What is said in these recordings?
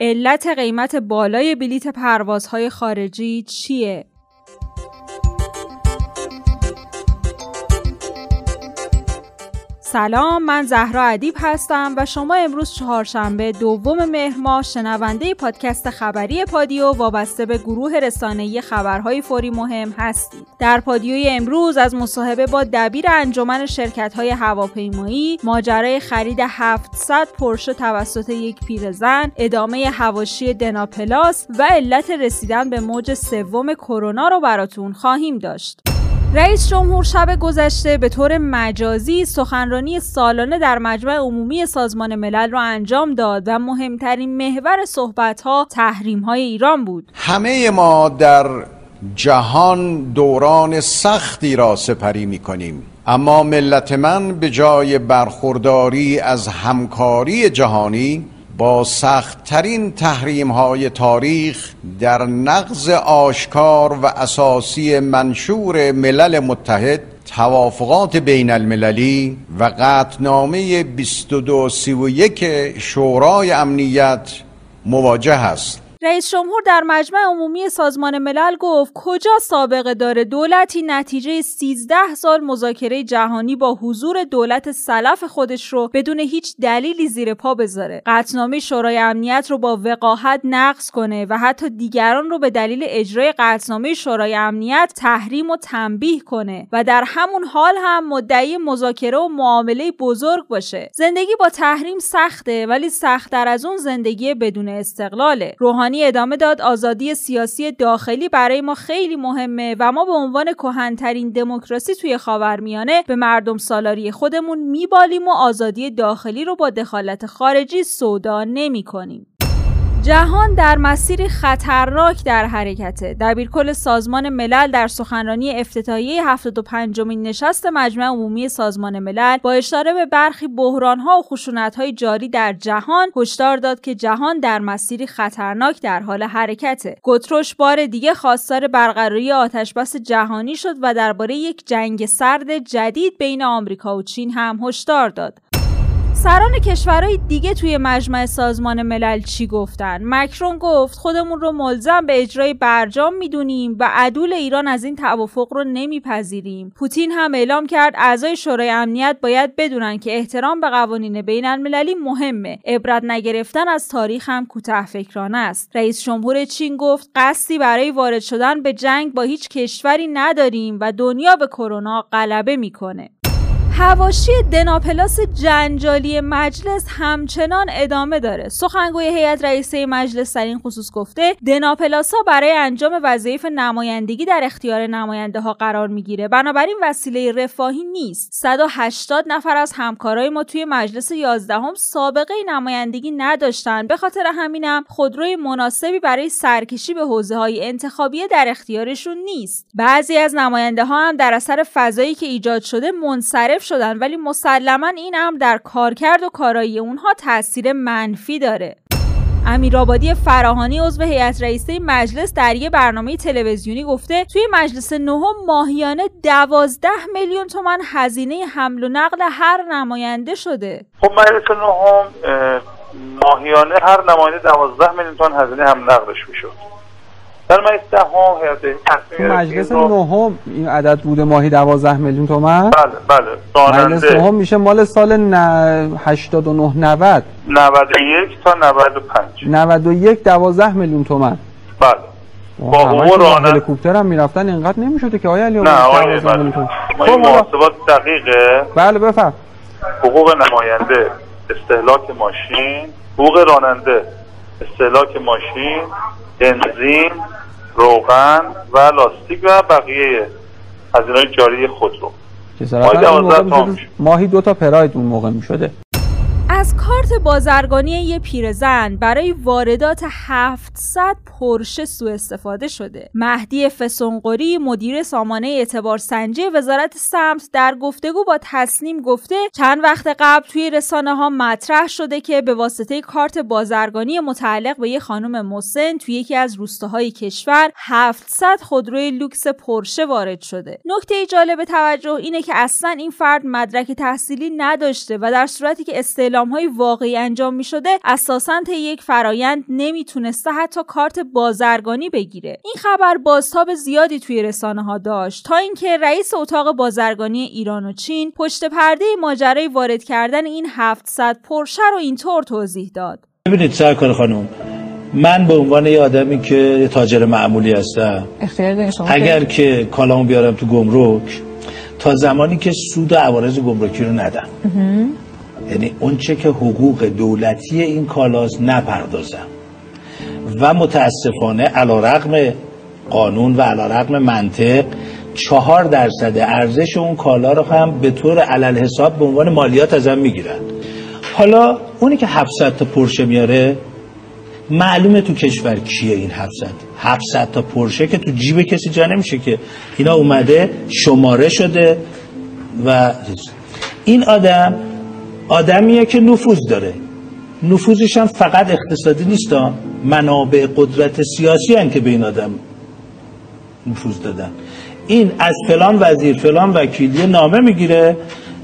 علت قیمت بالای بلیت پروازهای خارجی چیه؟ سلام من زهرا ادیب هستم و شما امروز چهارشنبه دوم مهر ماه شنونده پادکست خبری پادیو وابسته به گروه رسانه‌ای خبرهای فوری مهم هستید. در پادیوی امروز از مصاحبه با دبیر انجمن شرکت‌های هواپیمایی، ماجرای خرید 700 پرشه توسط یک پیرزن، ادامه هواشی دناپلاس و علت رسیدن به موج سوم کرونا رو براتون خواهیم داشت. رئیس جمهور شب گذشته به طور مجازی سخنرانی سالانه در مجمع عمومی سازمان ملل را انجام داد و مهمترین محور صحبتها تحریم های ایران بود. همه ما در جهان دوران سختی را سپری می کنیم. اما ملت من به جای برخورداری از همکاری جهانی با سختترین تحریم های تاریخ در نقض آشکار و اساسی منشور ملل متحد توافقات بین المللی و قطنامه 2231 شورای امنیت مواجه است. رئیس جمهور در مجمع عمومی سازمان ملل گفت کجا سابقه داره؟ دولتی نتیجه 13 سال مذاکره جهانی با حضور دولت سلف خودش رو بدون هیچ دلیلی زیر پا بذاره. قطنامه شورای امنیت رو با وقاحت نقض کنه و حتی دیگران رو به دلیل اجرای قطنامه شورای امنیت تحریم و تنبیه کنه و در همون حال هم مدعی مذاکره و معامله بزرگ باشه. زندگی با تحریم سخته ولی سختتر از اون زندگی بدون استقلاله. روحانی ادامه داد آزادی سیاسی داخلی برای ما خیلی مهمه و ما به عنوان کهنترین دموکراسی توی خاورمیانه به مردم سالاری خودمون میبالیم و آزادی داخلی رو با دخالت خارجی سودا نمی کنیم. جهان در مسیر خطرناک در حرکته. دبیرکل سازمان ملل در سخنرانی افتتاحیه 75 مین نشست مجمع عمومی سازمان ملل با اشاره به برخی بحرانها و خشونتهای جاری در جهان هشدار داد که جهان در مسیری خطرناک در حال حرکته. گتروش بار دیگه خواستار برقراری آتشبس جهانی شد و درباره یک جنگ سرد جدید بین آمریکا و چین هم هشدار داد. سران کشورهای دیگه توی مجمع سازمان ملل چی گفتن؟ مکرون گفت خودمون رو ملزم به اجرای برجام می‌دونیم و عدول ایران از این توافق رو نمیپذیریم. پوتین هم اعلام کرد اعضای شورای امنیت باید بدونن که احترام به قوانین بین المللی مهمه. عبرت نگرفتن از تاریخ هم کوتاه فکرانه است. رئیس جمهور چین گفت قصدی برای وارد شدن به جنگ با هیچ کشوری نداریم و دنیا به کرونا غلبه می‌کنه. هواشی دناپلاس جنجالی مجلس همچنان ادامه داره. سخنگوی هیئت رئیسه مجلس در این خصوص گفته دناپلاس ها برای انجام وظایف نمایندگی در اختیار نماینده ها قرار می‌گیره. بنابراین وسیله رفاهی نیست. 180 نفر از همکارای ما توی مجلس 11 هم سابقه نمایندگی نداشتن. به خاطر همینم خودروی مناسبی برای سرکشی به حوزه های انتخابیه در اختیارشون نیست. بعضی از نماینده ها هم در اثر فضایی که ایجاد شده منصرف شدن ولی مسلما این امر در کارکرد و کارایی اونها تاثیر منفی داره. امیرآبادی فراهانی عضو هیئت رئیسه مجلس در یه برنامه تلویزیونی گفته توی مجلس نهم ماهیانه دوازده میلیون تومن هزینه حمل و نقل هر نماینده شده. خب مجلس نهم ماهیانه هر نماینده دوازده میلیون تومن هزینه حمل نقلش می‌شد. در مجلس دهم مجلس نهم این عدد بوده ماهی 12 میلیون تومن؟ بله بله. داننده مجلس نهم میشه مال سال ن... 89 90 91 تا 95 91 12 میلیون تومن. بله. با حقوق راننده هلیکوپتر هم می‌رفتن اینقدر نمی‌شده که آیا علی نه آقای ما خب محاسبات دقیقه. بله بفهم. حقوق نماینده استهلاک ماشین حقوق راننده استهلاک ماشین بنزین روغن و لاستیک و بقیه هزینه‌های جاری خودرو ماهی دو تا پراید اون موقع می شده از کارت بازرگانی یه پیرزن برای واردات 700 پرشه سوء استفاده شده. مهدی فسونقری مدیر سامانه اعتبار سنجی وزارت سمت در گفتگو با تصنیم گفته چند وقت قبل توی رسانه ها مطرح شده که به واسطه کارت بازرگانی متعلق به یه خانم مسن توی یکی از روستاهای کشور 700 خودروی لوکس پرشه وارد شده. نکته جالب توجه اینه که اصلا این فرد مدرک تحصیلی نداشته و در صورتی که استعلام های واقعی انجام می شده اساسا طی یک فرایند نمی‌تونسته حتی کارت بازرگانی بگیره. این خبر بازتاب زیادی توی رسانه ها داشت. تا اینکه رئیس اتاق بازرگانی ایران و چین پشت پرده ماجرای وارد کردن این 700 پرشه رو اینطور توضیح داد. ببینید سرکار خانم من به عنوان یه آدمی که تاجر معمولی هستم اگر که کالامو بیارم تو گمرک تا زمانی که سود و عوارض گمرکی رو ندم. یعنی اونچه که حقوق دولتی این کالاست نپردازم و متاسفانه علا رقم قانون و علا رقم منطق چهار درصد ارزش اون کالا رو هم به طور علل حساب به عنوان مالیات ازم می‌گیرن. حالا اونی که 700 تا پرشه میاره معلومه تو کشور کیه این 700 700 تا پرشه که تو جیب کسی جا نمیشه که اینا اومده شماره شده و این آدم آدمیه که نفوذ داره. نفوذش هم فقط اقتصادی نیست منابع قدرت سیاسی هن که به این آدم نفوذ دادن. این از فلان وزیر فلان وکیل نامه می‌گیره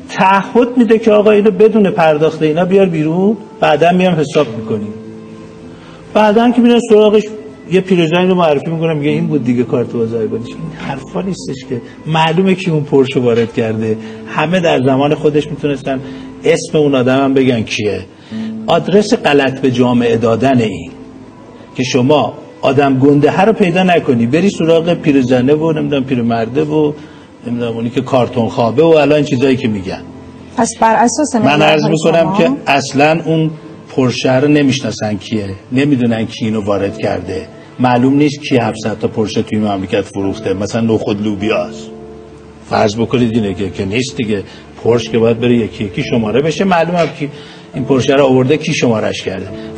تعهد میده که آقا اینو بدون پرداخت اینا بیار بیرون بعدا میام حساب می‌کنیم. بعدا که میرن سراغش یه پیرزنی رو معرفی می‌کنم میگه این بود دیگه کارت بازرگانیش این حرفا نیستش که معلومه که اون پرشو وارد کرده. همه در زمان خودش می‌تونستن اسم اون آدم هم بگن کیه؟ آدرس غلط به جامعه دادن این. که شما آدم گنده هر رو پیدا نکنی. بری سراغ پیرزنه و نمی‌دونم پیرمرده و نمی‌دونم اونی که کارتون خوابه و الان چیزایی که میگن. پس بر اساس من عرض می‌کنم که اصلا اون پرشه رو نمی‌شناسن کیه. نمی‌دونن کی اینو وارد کرده. معلوم نیست کی 700 تا پرشه توی مملکت فروخته. مثلا نخود لوبیاست فرض بکنید اینه که, که نیست دیگه. پرش که باید بره یکی یکی شماره بشه معلومه کی این پرشه رو آورده کی شمارش کرده؟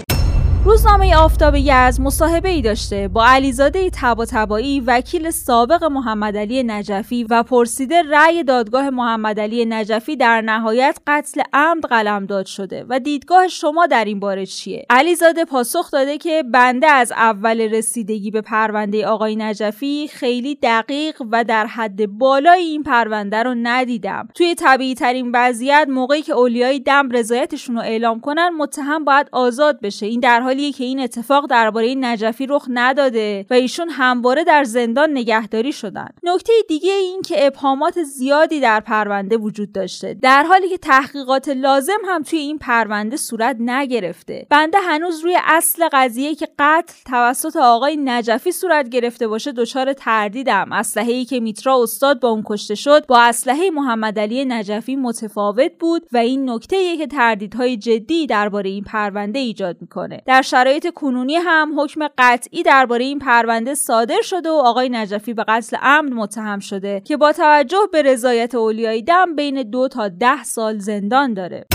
روزنامه آفتاب یزد مصاحبه ای داشته با علیزاده تبا تبایی وکیل سابق محمد علی نجفی و پرسیده رأی دادگاه محمد علی نجفی در نهایت قتل عمد قلمداد شده و دیدگاه شما در این باره چیه؟ علیزاده پاسخ داده که بنده از اول رسیدگی به پرونده آقای نجفی خیلی دقیق و در حد بالای این پرونده رو ندیدم. توی طبیعی ترین وضعیت موقعی که اولیای دم رضایتشون رو اعلام کنن متهم باید آزاد بشه. این در حالی که این اتفاق درباره نجفی رخ نداده و ایشون همواره در زندان نگهداری شدن نکته دیگه این که ابهامات زیادی در پرونده وجود داشته. در حالی که تحقیقات لازم هم توی این پرونده صورت نگرفته. بنده هنوز روی اصل قضیه که قتل توسط آقای نجفی صورت گرفته باشه دچار تردیدم. اسلحه ای که میترا استاد با اون کشته شد با اسلحه محمد علی نجفی متفاوت بود و این نکته که تردیدهای جدی درباره این پرونده ایجاد می‌کنه. در شرایط کنونی هم حکم قطعی درباره این پرونده صادر شده و آقای نجفی به قتل عمد متهم شده که با توجه به رضایت اولیای دم بین دو تا ده سال زندان داره.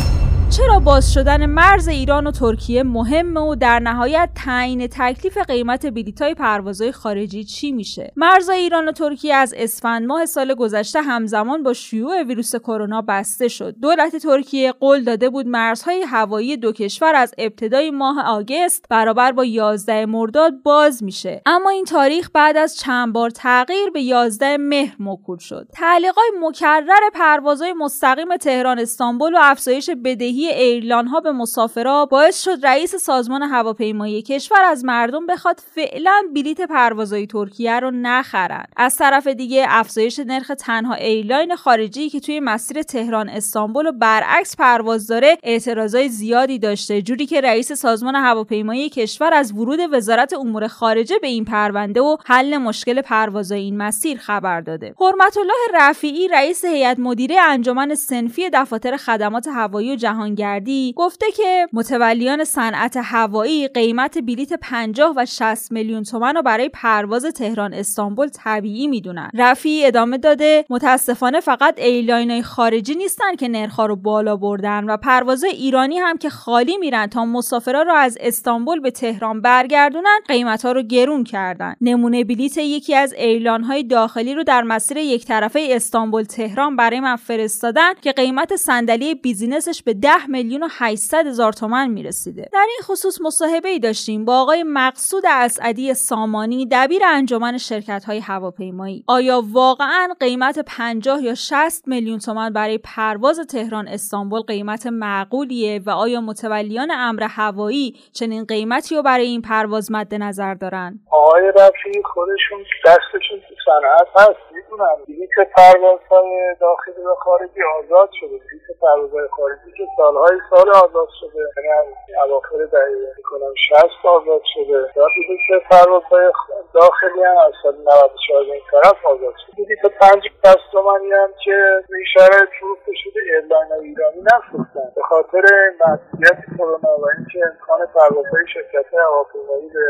چرا باز شدن مرز ایران و ترکیه مهمه و در نهایت تعیین تکلیف قیمت بلیط‌های پروازهای خارجی چی میشه؟ مرز ایران و ترکیه از اسفند ماه سال گذشته همزمان با شیوع ویروس کرونا بسته شد. دولت ترکیه قول داده بود مرزهای هوایی دو کشور از ابتدای ماه آگست برابر با 11 مرداد باز میشه. اما این تاریخ بعد از چند بار تغییر به 11 مهر موکول شد. تعلیقای مکرر پروازهای مستقیم تهران استانبول و افزایش بدهی ایرلان ها به مسافرا باعث شد رئیس سازمان هواپیمایی کشور از مردم بخواد فعلا بلیت پروازهای ترکیه رو نخرن. از طرف دیگه افزایش نرخ تنها ایرلاین خارجی که توی مسیر تهران استانبول و برعکس پرواز داره اعتراضای زیادی داشته. جوری که رئیس سازمان هواپیمایی کشور از ورود وزارت امور خارجه به این پرونده و حل مشکل پروازهای این مسیر خبر داده. حرمت الله رفیعی رئیس هیئت مدیره انجمن صنفی دفاتر خدمات هوایی و جهان جهانگردی گفته که متولیان صنعت هوایی قیمت بلیت 50 و 60 میلیون تومن رو برای پرواز تهران استانبول طبیعی می‌دونن. رفیعی ادامه داده متاسفانه فقط ایرلاین خارجی نیستن که نرخها رو بالا بردن و پرواز ایرانی هم که خالی میرن تا مسافرا رو از استانبول به تهران برگردونن قیمت ها رو گرون کردن. نمونه بلیت یکی از ایرلاین های داخلی رو در مسیر یک طرفه استانبول تهران برای من فرستادن که قیمت صندلی business ش به 10 میلیون و 800 هزار تومن می‌رسیده. در این خصوص مصاحبه ای داشتیم با آقای مقصود اسعدی سامانی دبیر انجمن شرکت های هواپیمایی. آیا واقعا قیمت 50 یا 60 میلیون تومن برای پرواز تهران استانبول قیمت معقولیه و آیا متولیان امر هوایی چنین قیمتی رو برای این پرواز مد نظر دارن؟ آقای رفیعی خودشون دستشون تو صنعت هست می‌دونم. بلیت پروازهای داخلی و خارجی آزاد شده بلیت پروازهای خارجی که سالهای سال آزاد شده. یعنی اواخر دهه می‌کنم شصت آزاد شده. و بلیت پروازهای داخلی هم از سال 94 این طرف آزاد شده. بلیت پنجاه شصت تومنی هم که این شرایط فروخته شده ایرلاین ایرانی نفروختن. به خاطر مسئولیت کرونا و اینکه امکان پروازهای شرکت هواپیمایی به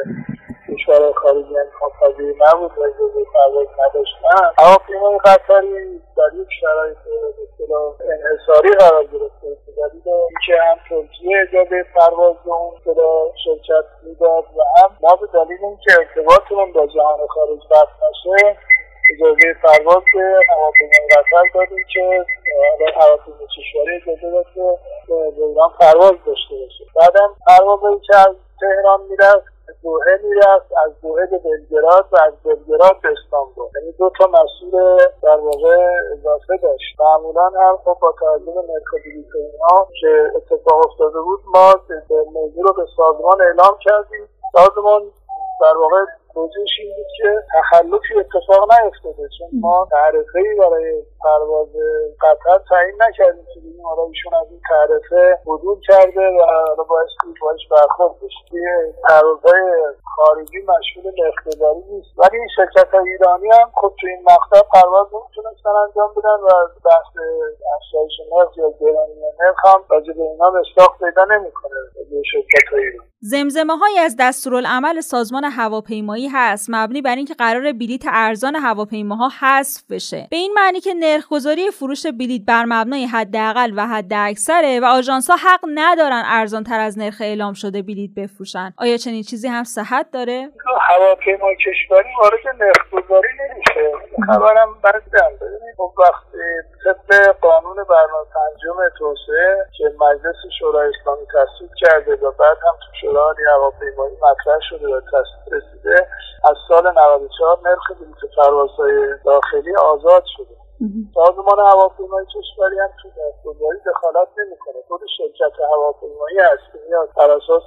کشور خارجی امکان پذیر نبود و اجازه پرواز نداشتن. هواپیمای قطری در یک شرایط اصطلاح انحصاری قرار گرفته به دلیل اینکه هم ترکیه اجازه پرواز به اون شرکت می‌داد و هم ما به دلیل اینکه ارتباطمون با جهان خارج قطع نشه اجازه پرواز به هواپیمای قطر دادیم که هواپیمای کشوری اجازه داد که به ایران پرواز داشته باشه. بعدم پروازهایی که از تهران می‌رفت دوحه می‌رفت از دوحه به بلگراد و از بلگراد به استانبول یعنی دو تا مسئول در واقع اضافه داشت. معمولا هم خب با توجه به بلیط اینها که اتفاق افتاده بود ما موضوع رو به سازمان اعلام کردیم. سازمان در واقع توجیهش این بود که تخلفی اتفاق نیفتاده چون ما تعرفه ای برای پرواز قطر تعیین نکردیم که بگیم حالا ایشون از این تعرفه حدود کرده و حالا باعث باش برخورد بشه. پروازهای خارجی مشمول اقتداری نیست. ولی این شرکت های ایرانی هم خب تو این مقطع پرواز نمی‌تونستن انجام بدن و بحث افزایش نرخ یا گرانی نرخ هم راجع به اینا مصداق پیدا نمی‌کنه. شرکت های ایران زمزمه های از دستورالعمل سازمان هواپیمایی هست مبنی بر اینکه قرار بلیت ارزان هواپیماها حذف بشه. به این معنی که نرخگذاری فروش بلیت بر مبنای حداقل و حد اکثره و آژانس ها حق ندارن ارزان تر از نرخ اعلام شده بلیت بفروشن. آیا چنین چیزی هم صحت داره؟ هواپیما کشوری وارد نرخگذاری نمیشه. خبرم بردم ببینید خب وقتی طبق قانون برنامه پنجم توسعه که مجلس شورای اسلامی تصویب کرده و بعد هم تو شورای هواپیمایی مطرح شده و تصویب رسیده. از سال 94 نرخ بلیط پروازهای داخلی آزاد شده. سازمان هواپیمایی کشوری هم تو نرخگذاری دخالت نمی‌کنه. خود شرکت هواپیمایی هست. که میاد بر اساس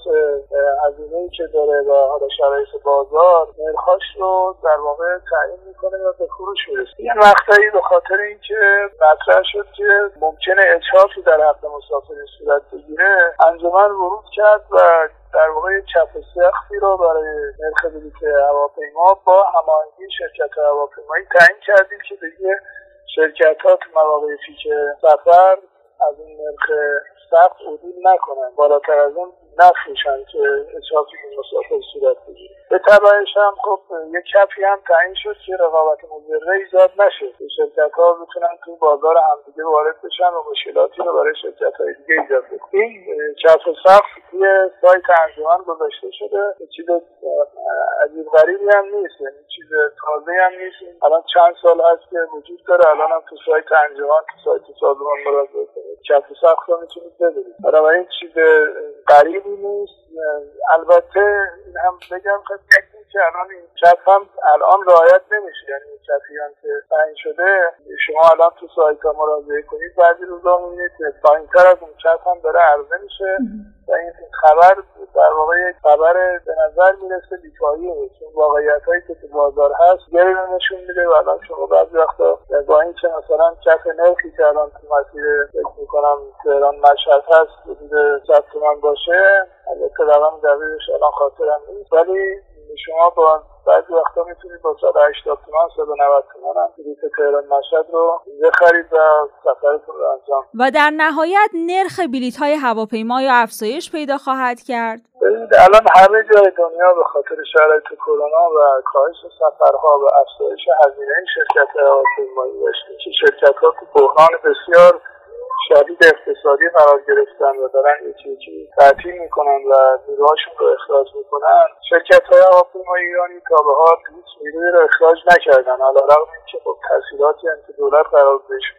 هزینه که داره و حالا شرایط بازار نرخاش رو در واقع تعیین می‌کنه و به فروش می‌رسه. یه مقطعی به خاطر اینکه مطرح شد که ممکنه اجحافی در حق مسافر صورت بگیره انجمن ورود کرد و در واقع چپ سختی رو برای نرخ بلیط هواپیما با هماهنگی شرکت هواپیمایی تعیین کردیم که دیگه شرکت ها تو مواقع پیش سفر از این نرخ سخت عدول نکنن. بالاتر از اون نفروشن که این مسافر صورت بگیره. به تبعش هم خب یک کپی هم تعیین شد که رقابت مضره ایجاد نشه که شرکت ها بتونن تو بازار همدیگه وارد بشن و مشکلاتی رو برای شرکت های دیگه ایجاد بکنه این کف سخت توی سایت انجمن گذاشته شده. چیز عجیب غریبی هم نیست. یعنی چیز تازه هم نیست. الان چند سال هست که وجود داره. الان هم تو سایت انجمن تو سایت سازمان کنید. کف سخت رو می‌تونید ببینید. بنابراین چیز غریبی نیست البته این هم بگم خدمتتون که الان این چپ هم الان رعایت نمیشه. یعنی چپی هم که تعیین شده شما الان تو سایت ها مراجعه کنید بعضی روزا می‌بینید پایینتر از اون چپ هم داره عرضه میشه. و این خبر در واقع یک خبر به نظر می‌رسه بیکاریه چون واقعیت هایی که تو بازار هست گری نشون میده و الان شما بعضی وقتا با اینکه مثلا کف نرخی که الان تو مسیر فکر می‌کنم تهران مشهد هست حدود صد تومن باشه. البته رقم دقیقش الان خاطرم نیست. ولی شما با بعضی وقتا می‌تونید با 180 تومن 190 تومن هم بلیط تهران مشهد رو بخرید و سفرتون رو انجام و در نهایت نرخ بلیط های هواپیما یا افزایش پیدا خواهد کرد؟ الان همه جای دنیا به خاطر شرایط کرونا و کاهش سفرها و افزایش هزینه شرکت هواپیمایی داشته. که شرکت ها تو بحران بسیار شدید اقتصادی قرار گرفتن و دارن یکی یکی تعطیل می‌کنن و نیروهاشون رو اخراج می‌کنن شرکت های هواپیمای ایرانی تا به حال هیچ نیروی رو اخراج نکردن. حالا رغم اینکه خب تحصیلاتی هم که دولت قرار بهشون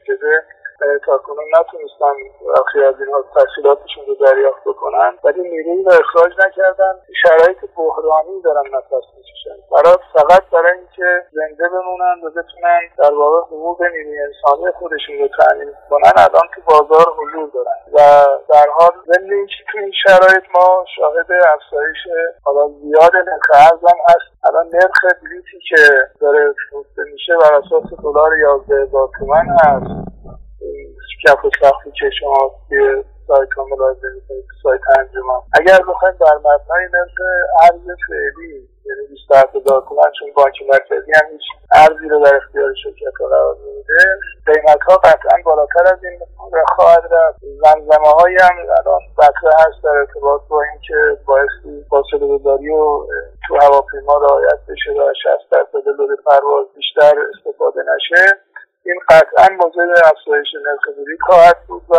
تا کنون نتونستن برخی از اینها تحصیلاتشون رو دریافت بکنن ولی نیروی رو اخراج نکردن. شرایط بحرانی دارن نفس می‌کشن. برای فقط برای اینکه زنده بمونن و بتونن در واقع حقوق نیروی انسانی خودشون رو تعمین کنن الان تو بازار حضور دارن. و در حال ضمن اینکه تو این شرایط ما شاهد افزایش حالا زیاد نرخ ارزم هست. الان نرخ بلیتی که داره فروخته میشه بر اساس دلار یازده هزار تومن هست. کف و سختی که شما توی سایت ها ملاحظه می‌کنید سایت انجمن. اگر بخوایم در مبنای نرخ ارز فعلی یعنی 27 هزار تومن چون بانک مرکزی هم هیچ ارزی رو در اختیار شرکت ها قرار نمیده قیمت ها قطعا بالاتر از این خواهد رفت. زمزمه هایی هم الان بطره هست در ارتباط با اینکه بایستی فاصله گذاری و تو هواپیما رعایت بشه و 60 درصد لود پرواز بیشتر استفاده نشه. این قطعا موجب افزایش نرخ بلیط خواهد بود و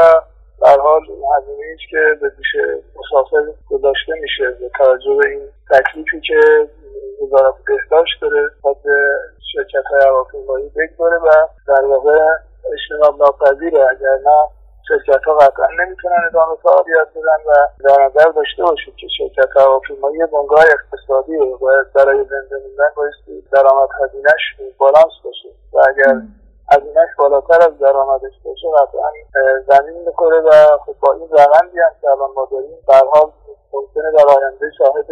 در حال هزینه ایش که به دوش مسافر گذاشته میشه. به توجه به این تکلیفی که وزارت بهداشت داره به شرکت های هواپیمایی بگذاره و در واقع اجتناب ناپذیره اگر نه شرکت ها قطعا نمی‌تونن ادامه فعالیت بدن و در نظر داشته باشید که شرکت هواپیمایی بنگاه اقتصادی باید برای زنده موندن بایستی درآمد هزینهش بالانس باشه. و اگر هزینهش بالاتر از درآمدش باشه قطعا زمین می‌خوره و خب با این روندی هم که الان ما داریم حال ممکنه در آینده شاهد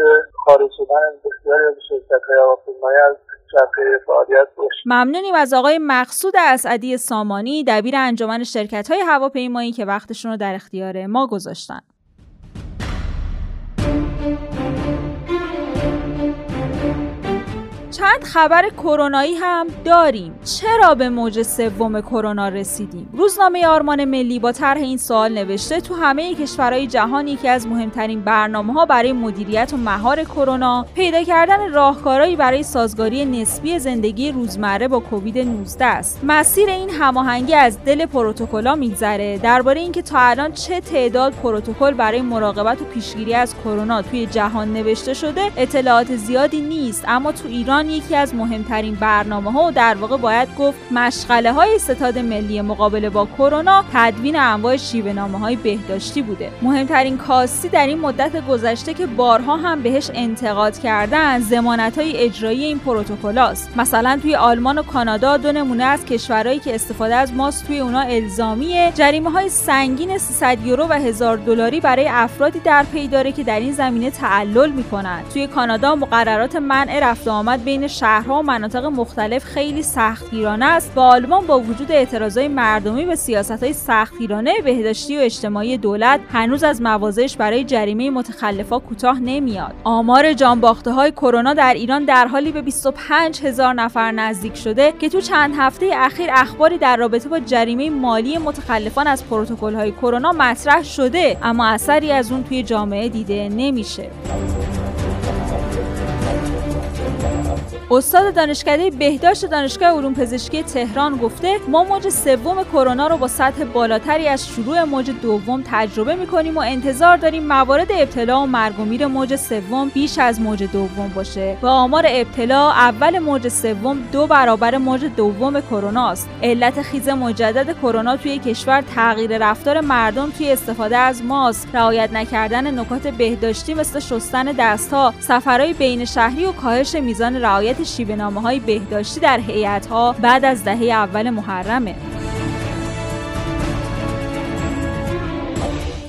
خارج شدن بسیاری از شرکت های هواپیمایی از فعالیت ممنونیم از آقای مقصود اسعدی سامانی دبیر انجمن شرکت های هواپیمایی که وقتشون رو در اختیار ما گذاشتن. چند خبر کرونایی هم داریم. چرا به موج سوم کرونا رسیدیم؟ روزنامه آرمان ملی با طرح این سوال نوشته تو همه کشورهای جهان یکی از مهمترین برنامه ها برای مدیریت و مهار کرونا پیدا کردن راهکارهایی برای سازگاری نسبی زندگی روزمره با کووید 19 است. مسیر این هماهنگی از دل پروتکل‌ها میگذره. درباره اینکه تا الان چه تعداد پروتکل برای مراقبت و پیشگیری از کرونا توی جهان نوشته شده اطلاعات زیادی نیست اما تو ایران یکی از مهمترین برنامه ها و در واقع باید گفت مشغله های ستاد ملی مقابله با کرونا تدوین انواع شیوه نامه های بهداشتی بوده. مهمترین کاستی در این مدت گذشته که بارها هم بهش انتقاد کردن زمانت های اجرایی این پروتکل است مثلا توی آلمان و کانادا دو نمونه از کشورهایی که استفاده از ماست توی اونا الزامیه. جریمه های سنگین 300 یورو و هزار دلاری برای افرادی در پی داره که در این زمینه تعلل می‌کنند. توی کانادا مقررات منع رفت آمد بین شهرها و مناطق مختلف خیلی سختگیرانه است. و آلمان با وجود اعتراضهای مردمی به سیاستهای سختگیرانه بهداشتی و اجتماعی دولت هنوز از موازش برای جریمه متخلفا کوتاه نمیاد. آمار جانباخته های کرونا در ایران در حالی به 25 هزار نفر نزدیک شده که تو چند هفته اخیر اخباری در رابطه با جریمه مالی متخلفان از پروتکل های کرونا مطرح شده اما اثری از اون توی جامعه دیده نمیشه. استاد دانشکده بهداشت دانشگاه علوم پزشکی تهران گفته ما موج سوم کرونا رو با سطح بالاتری از شروع موج دوم تجربه می‌کنیم و انتظار داریم موارد ابتلا و مرگ و میر موج سوم بیش از موج دوم باشه. و آمار ابتلا اول موج سوم دو برابر موج دوم کرونا است. علت خیز مجدد کرونا توی کشور تغییر رفتار مردم توی استفاده از ماسک رعایت نکردن نکات بهداشتی مثل شستن دستها سفرهای بین شهری و کاهش میزان رعایت نامه های بهداشتی در هیئت ها بعد از دهه اول محرمه.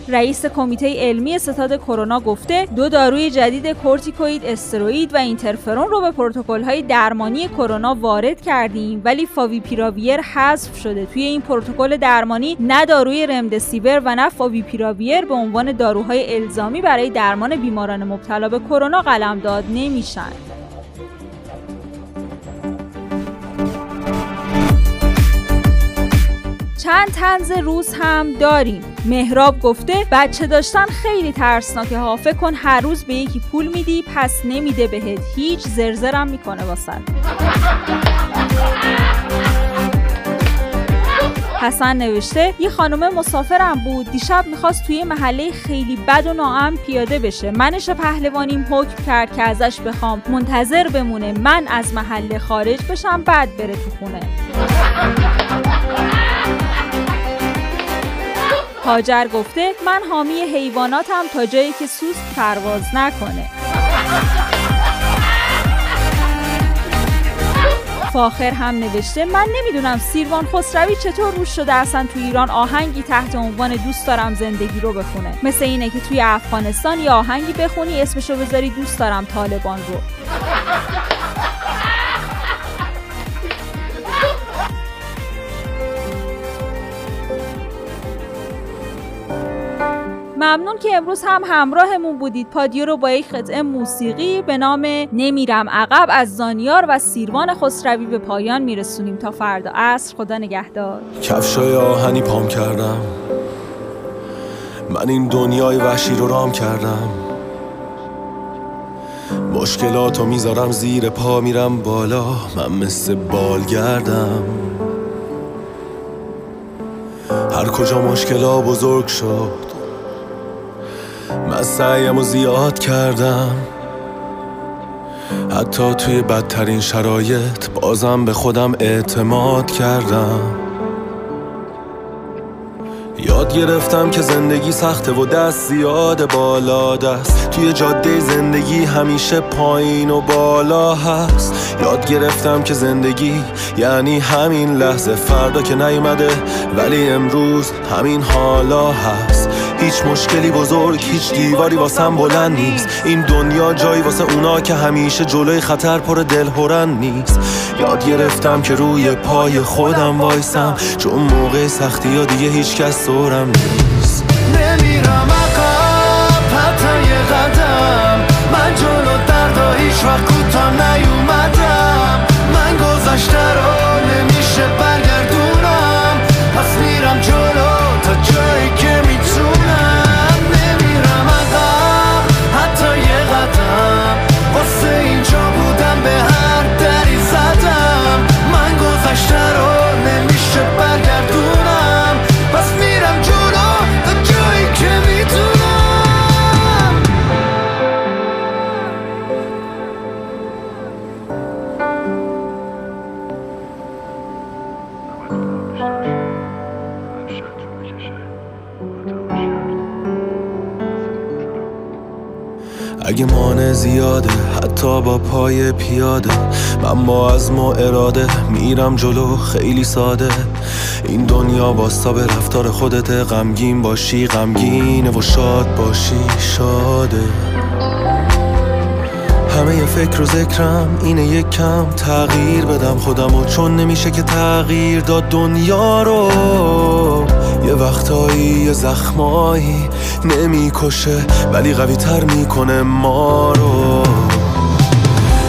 رئیس کمیته علمی ستاد کرونا گفته دو داروی جدید کورتیکواستروئید و اینترفرون رو به پروتکل های درمانی کرونا وارد کردیم ولی فاویپیراویر حذف شده. توی این پروتکل درمانی نه داروی رمدسیویر و نه فاویپیراویر به عنوان داروهای الزامی برای درمان بیماران مبتلا به کرونا قلمداد نمیشن. چند تنز روز هم داریم. مهراب گفته بچه داشتن خیلی ترسناکه. ها فکر کن هر روز به یکی پول میدی پس نمیده بهت. هیچ زرزرم می‌کنه واسه حسن نوشته یه خانم مسافرم بود. دیشب می‌خواست توی محله خیلی بد و ناام پیاده بشه. منش پهلوانیم حکم کرد که ازش بخوام منتظر بمونه. من از محله خارج بشم بعد بره تو خونه. هاجر گفته من حامی حیواناتم تا جایی که سوسک پرواز نکنه. فاخر هم نوشته من نمی‌دونم سیروان خسروی چطور روش شده اصلا تو ایران آهنگی تحت عنوان دوست دارم زندگی رو بخونه. مثل اینه که توی افغانستان یا آهنگی بخونی اسمشو بذاری دوست دارم طالبان رو. ممنون که امروز هم همراهمون بودید. پادیو رو با یک قطعه موسیقی به نام نمیرم عقب از زانیار و سیروان خسروی به پایان میرسونیم. تا فردا عصر خدا نگهدار. کفشای آهنی پام کردم. من این دنیای وحشی رو رام کردم. مشکلاتو می‌ذارم زیر پا میرم بالا. من مثل بالگردم. هر کجا مشکلا بزرگ شد من سعیم و زیاد کردم. حتی توی بدترین شرایط بازم به خودم اعتماد کردم. یاد گرفتم که زندگی سخته و دست زیاد بالا دست. توی جاده زندگی همیشه پایین و بالا هست. یاد گرفتم که زندگی یعنی همین لحظه. فردا که نیومده ولی امروز همین حالا هست. هیچ مشکلی بزرگ هیچ دیواری واسم بلند نیست. این دنیا جایی واسه اونا که همیشه جلوی خطر پر دل هرن نیست. یاد گرفتم که روی پای خودم وایسم. چون موقع سختی ها دیگه هیچ کس دورم نیست. نمیرم عقب حتی یه قدم. من جلو دردا هیچ وقت کوتاه نیومدم. من گذشته مانع زیاده حتی با پای پیاده. من با عزم و اراده میرم جلو خیلی ساده. این دنیا باستا به رفتار خودت غمگین باشی غمگینه و شاد باشی شاده. همه یه فکر و ذکرم اینه یک کم تغییر بدم خودم و چون نمیشه که تغییر داد دنیا رو. یه وقتایی یه زخمایی نمی‌کشه ولی قوی تر می‌کنه ما رو.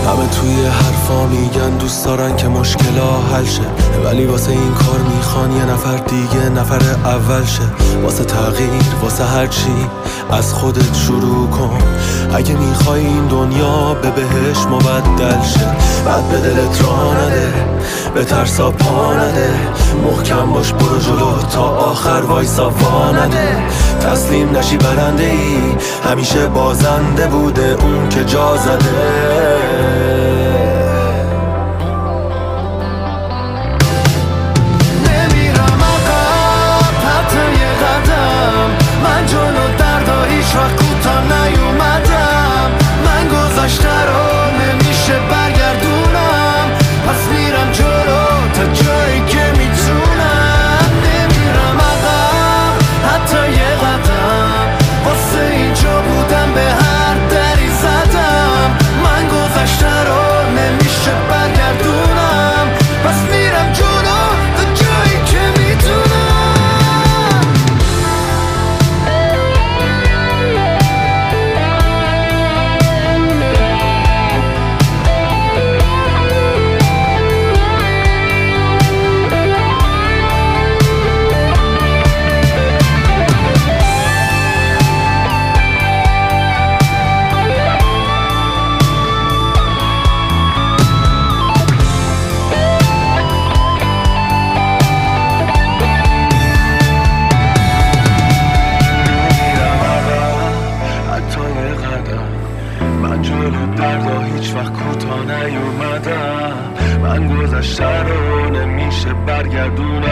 همه توی حرفا میگن دوست دارن که مشکلا حل شه. ولی واسه این کار می‌خوان یه نفر دیگه نفر اول شه. واسه تغییر واسه هر چی. از خودت شروع کن. اگه می‌خوای این دنیا به بهش مبدل شه بعد به دلت را نده به ترسا پا نده. محکم باش برو جلو تا آخر وایسا وا نده. تسلیم نشی برنده ای همیشه بازنده بوده اون که جا زده. هیچ وقت کوتاه نیومدم. من گذشته رو نمیشه برگردونم